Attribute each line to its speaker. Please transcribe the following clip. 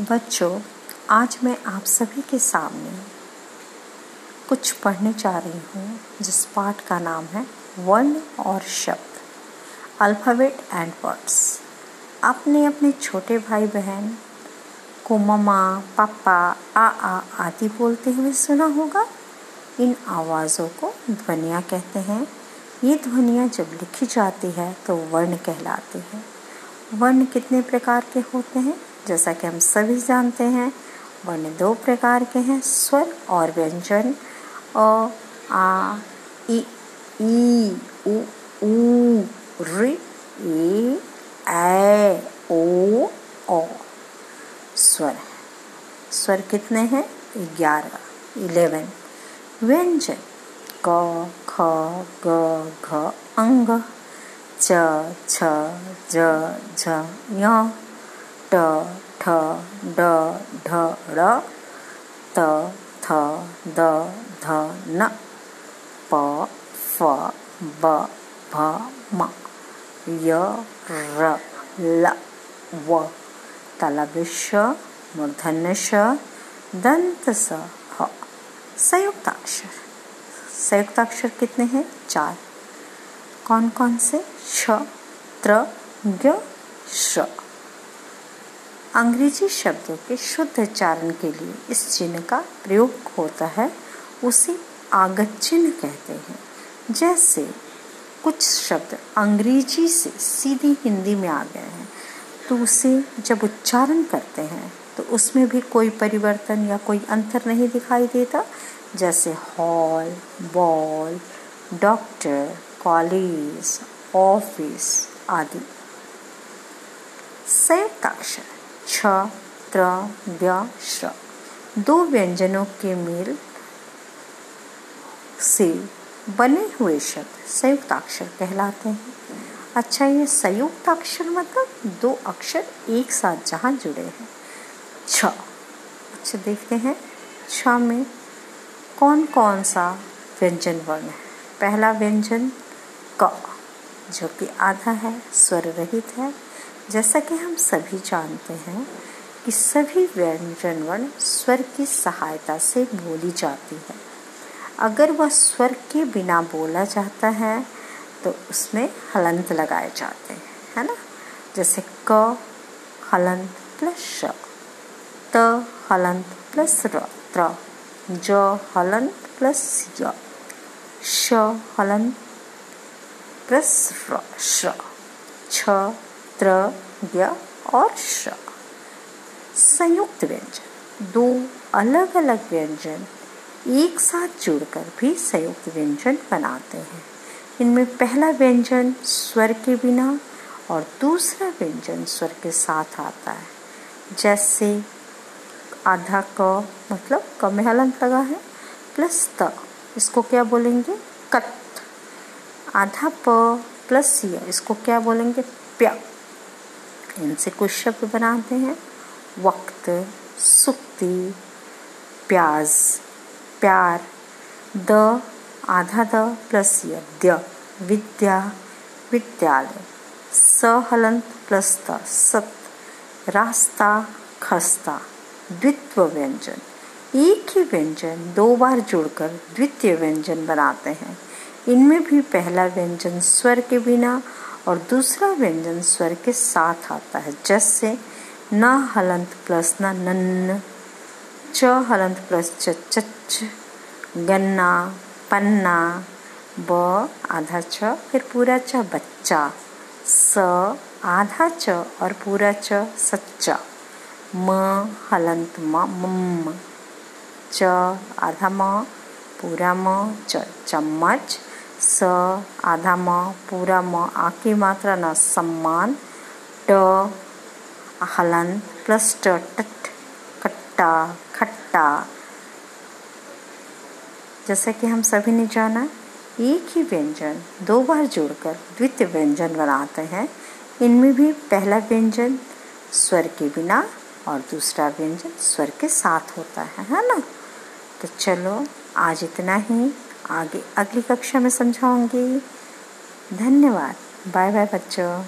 Speaker 1: बच्चों, आज मैं आप सभी के सामने कुछ पढ़ने जा रही हूँ, जिस पाठ का नाम है वर्ण और शब्द अल्फ़ाबेट एंड वर्ड्स आपने अपने छोटे भाई बहन को ममा पापा आ आ आदि बोलते हुए सुना होगा? इन आवाज़ों को ध्वनियाँ कहते हैं। ये ध्वनियाँ जब लिखी जाती है तो वर्ण कहलाती है। वर्ण कितने प्रकार के होते हैं? जैसा कि हम सभी जानते हैं, वर्ण दो प्रकार के हैं, स्वर और व्यंजन। अ, आ, इ, ई, उ ऊ ऋ ए, ऐ, ओ, औ। स्वर। स्वर कितने हैं? ग्यारह, इलेवन। व्यंजन। क, ख, ग, घ, अंग। च, छ, ज झ ट, ठ, ड ढ ड़ त, थ, द, ध, न, प, फ, ब, भ, म, य, र, ल, व तलविश मूर्धन्य दंत स ह, संयुक्ताक्षर। संयुक्ताक्षर कितने हैं? चार। कौन कौन से? छ त्र, ग, श। अंग्रेज़ी शब्दों के शुद्ध उच्चारण के लिए इस चिन्ह का प्रयोग होता है, उसे आगत चिन्ह कहते हैं। जैसे कुछ शब्द अंग्रेज़ी से सीधी हिंदी में आ गए हैं तो उसे जब उच्चारण करते हैं तो उसमें भी कोई परिवर्तन या कोई अंतर नहीं दिखाई देता। जैसे hall, ball, doctor, college, office आदि। संयुक्ताक्षर छ त्र व्य श दो व्यंजनों के मेल से बने हुए शब्द संयुक्त अक्षर कहलाते हैं। अच्छा ये संयुक्त अक्षर मतलब दो अक्षर एक साथ जहाँ जुड़े हैं। छ। अच्छा देखते हैं। छ में कौन कौन सा व्यंजन वर्ण है? पहला व्यंजन क, जो कि आधा है, स्वर रहित है। जैसा कि हम सभी जानते हैं कि सभी व्यंजन वर्ण स्वर की सहायता से बोली जाती है। अगर वह स्वर के बिना बोला जाता है तो उसमें हलंत लगाए जाते हैं, है ना? जैसे क, हलंत प्लस श, त, हलंत प्लस र, त्र, ज, हलंत प्लस य, श, हलंत प्लस र, श, छ त्र य और श संयुक्त व्यंजन। दो अलग अलग व्यंजन एक साथ जुड़कर भी संयुक्त व्यंजन बनाते हैं। इनमें पहला व्यंजन स्वर के बिना और दूसरा व्यंजन स्वर के साथ आता है। जैसे आधा क मतलब क में हलंत लगा है, प्लस त, इसको क्या बोलेंगे? कत। आधा प प्लस य, इसको क्या बोलेंगे? प्या। इनसे कुछ शब्द बनाते हैं। वक्त, सुक्ति, प्याज, प्यार, द, आधा द प्लस यद्य विद्या, विद्यालय, सहलंत प्लस द सत रास्ता, खस्ता, द्वित्व व्यंजन। एक ही व्यंजन दो बार जोड़कर द्वितीय व्यंजन बनाते हैं। इनमें भी पहला व्यंजन स्वर के बिना और दूसरा व्यंजन स्वर के साथ आता है, जैसे, न हलंत प्लस न नन्न च हलंत प्लस च चच, गन्ना, पन्ना, ब आधा छ फिर पूरा च बच्चा, स आधा च और पूरा च सच्चा, म हलंत म, मम, च आधा म, पूरा म, च चम्मच स, आधा म, पूरा म आकी मात्रा न, सम्मान, ट हलन प्लस टट, कट्टा, खट्टा। जैसा कि हम सभी ने जाना, एक ही व्यंजन, दो बार जोड़कर द्वितीय व्यंजन बनाते हैं। इनमें भी पहला व्यंजन स्वर के बिना और दूसरा व्यंजन स्वर के साथ होता है है ना? तो चलो, आज इतना ही। आगे अगली कक्षा में समझाऊँगी। धन्यवाद। बाय बाय बच्चों।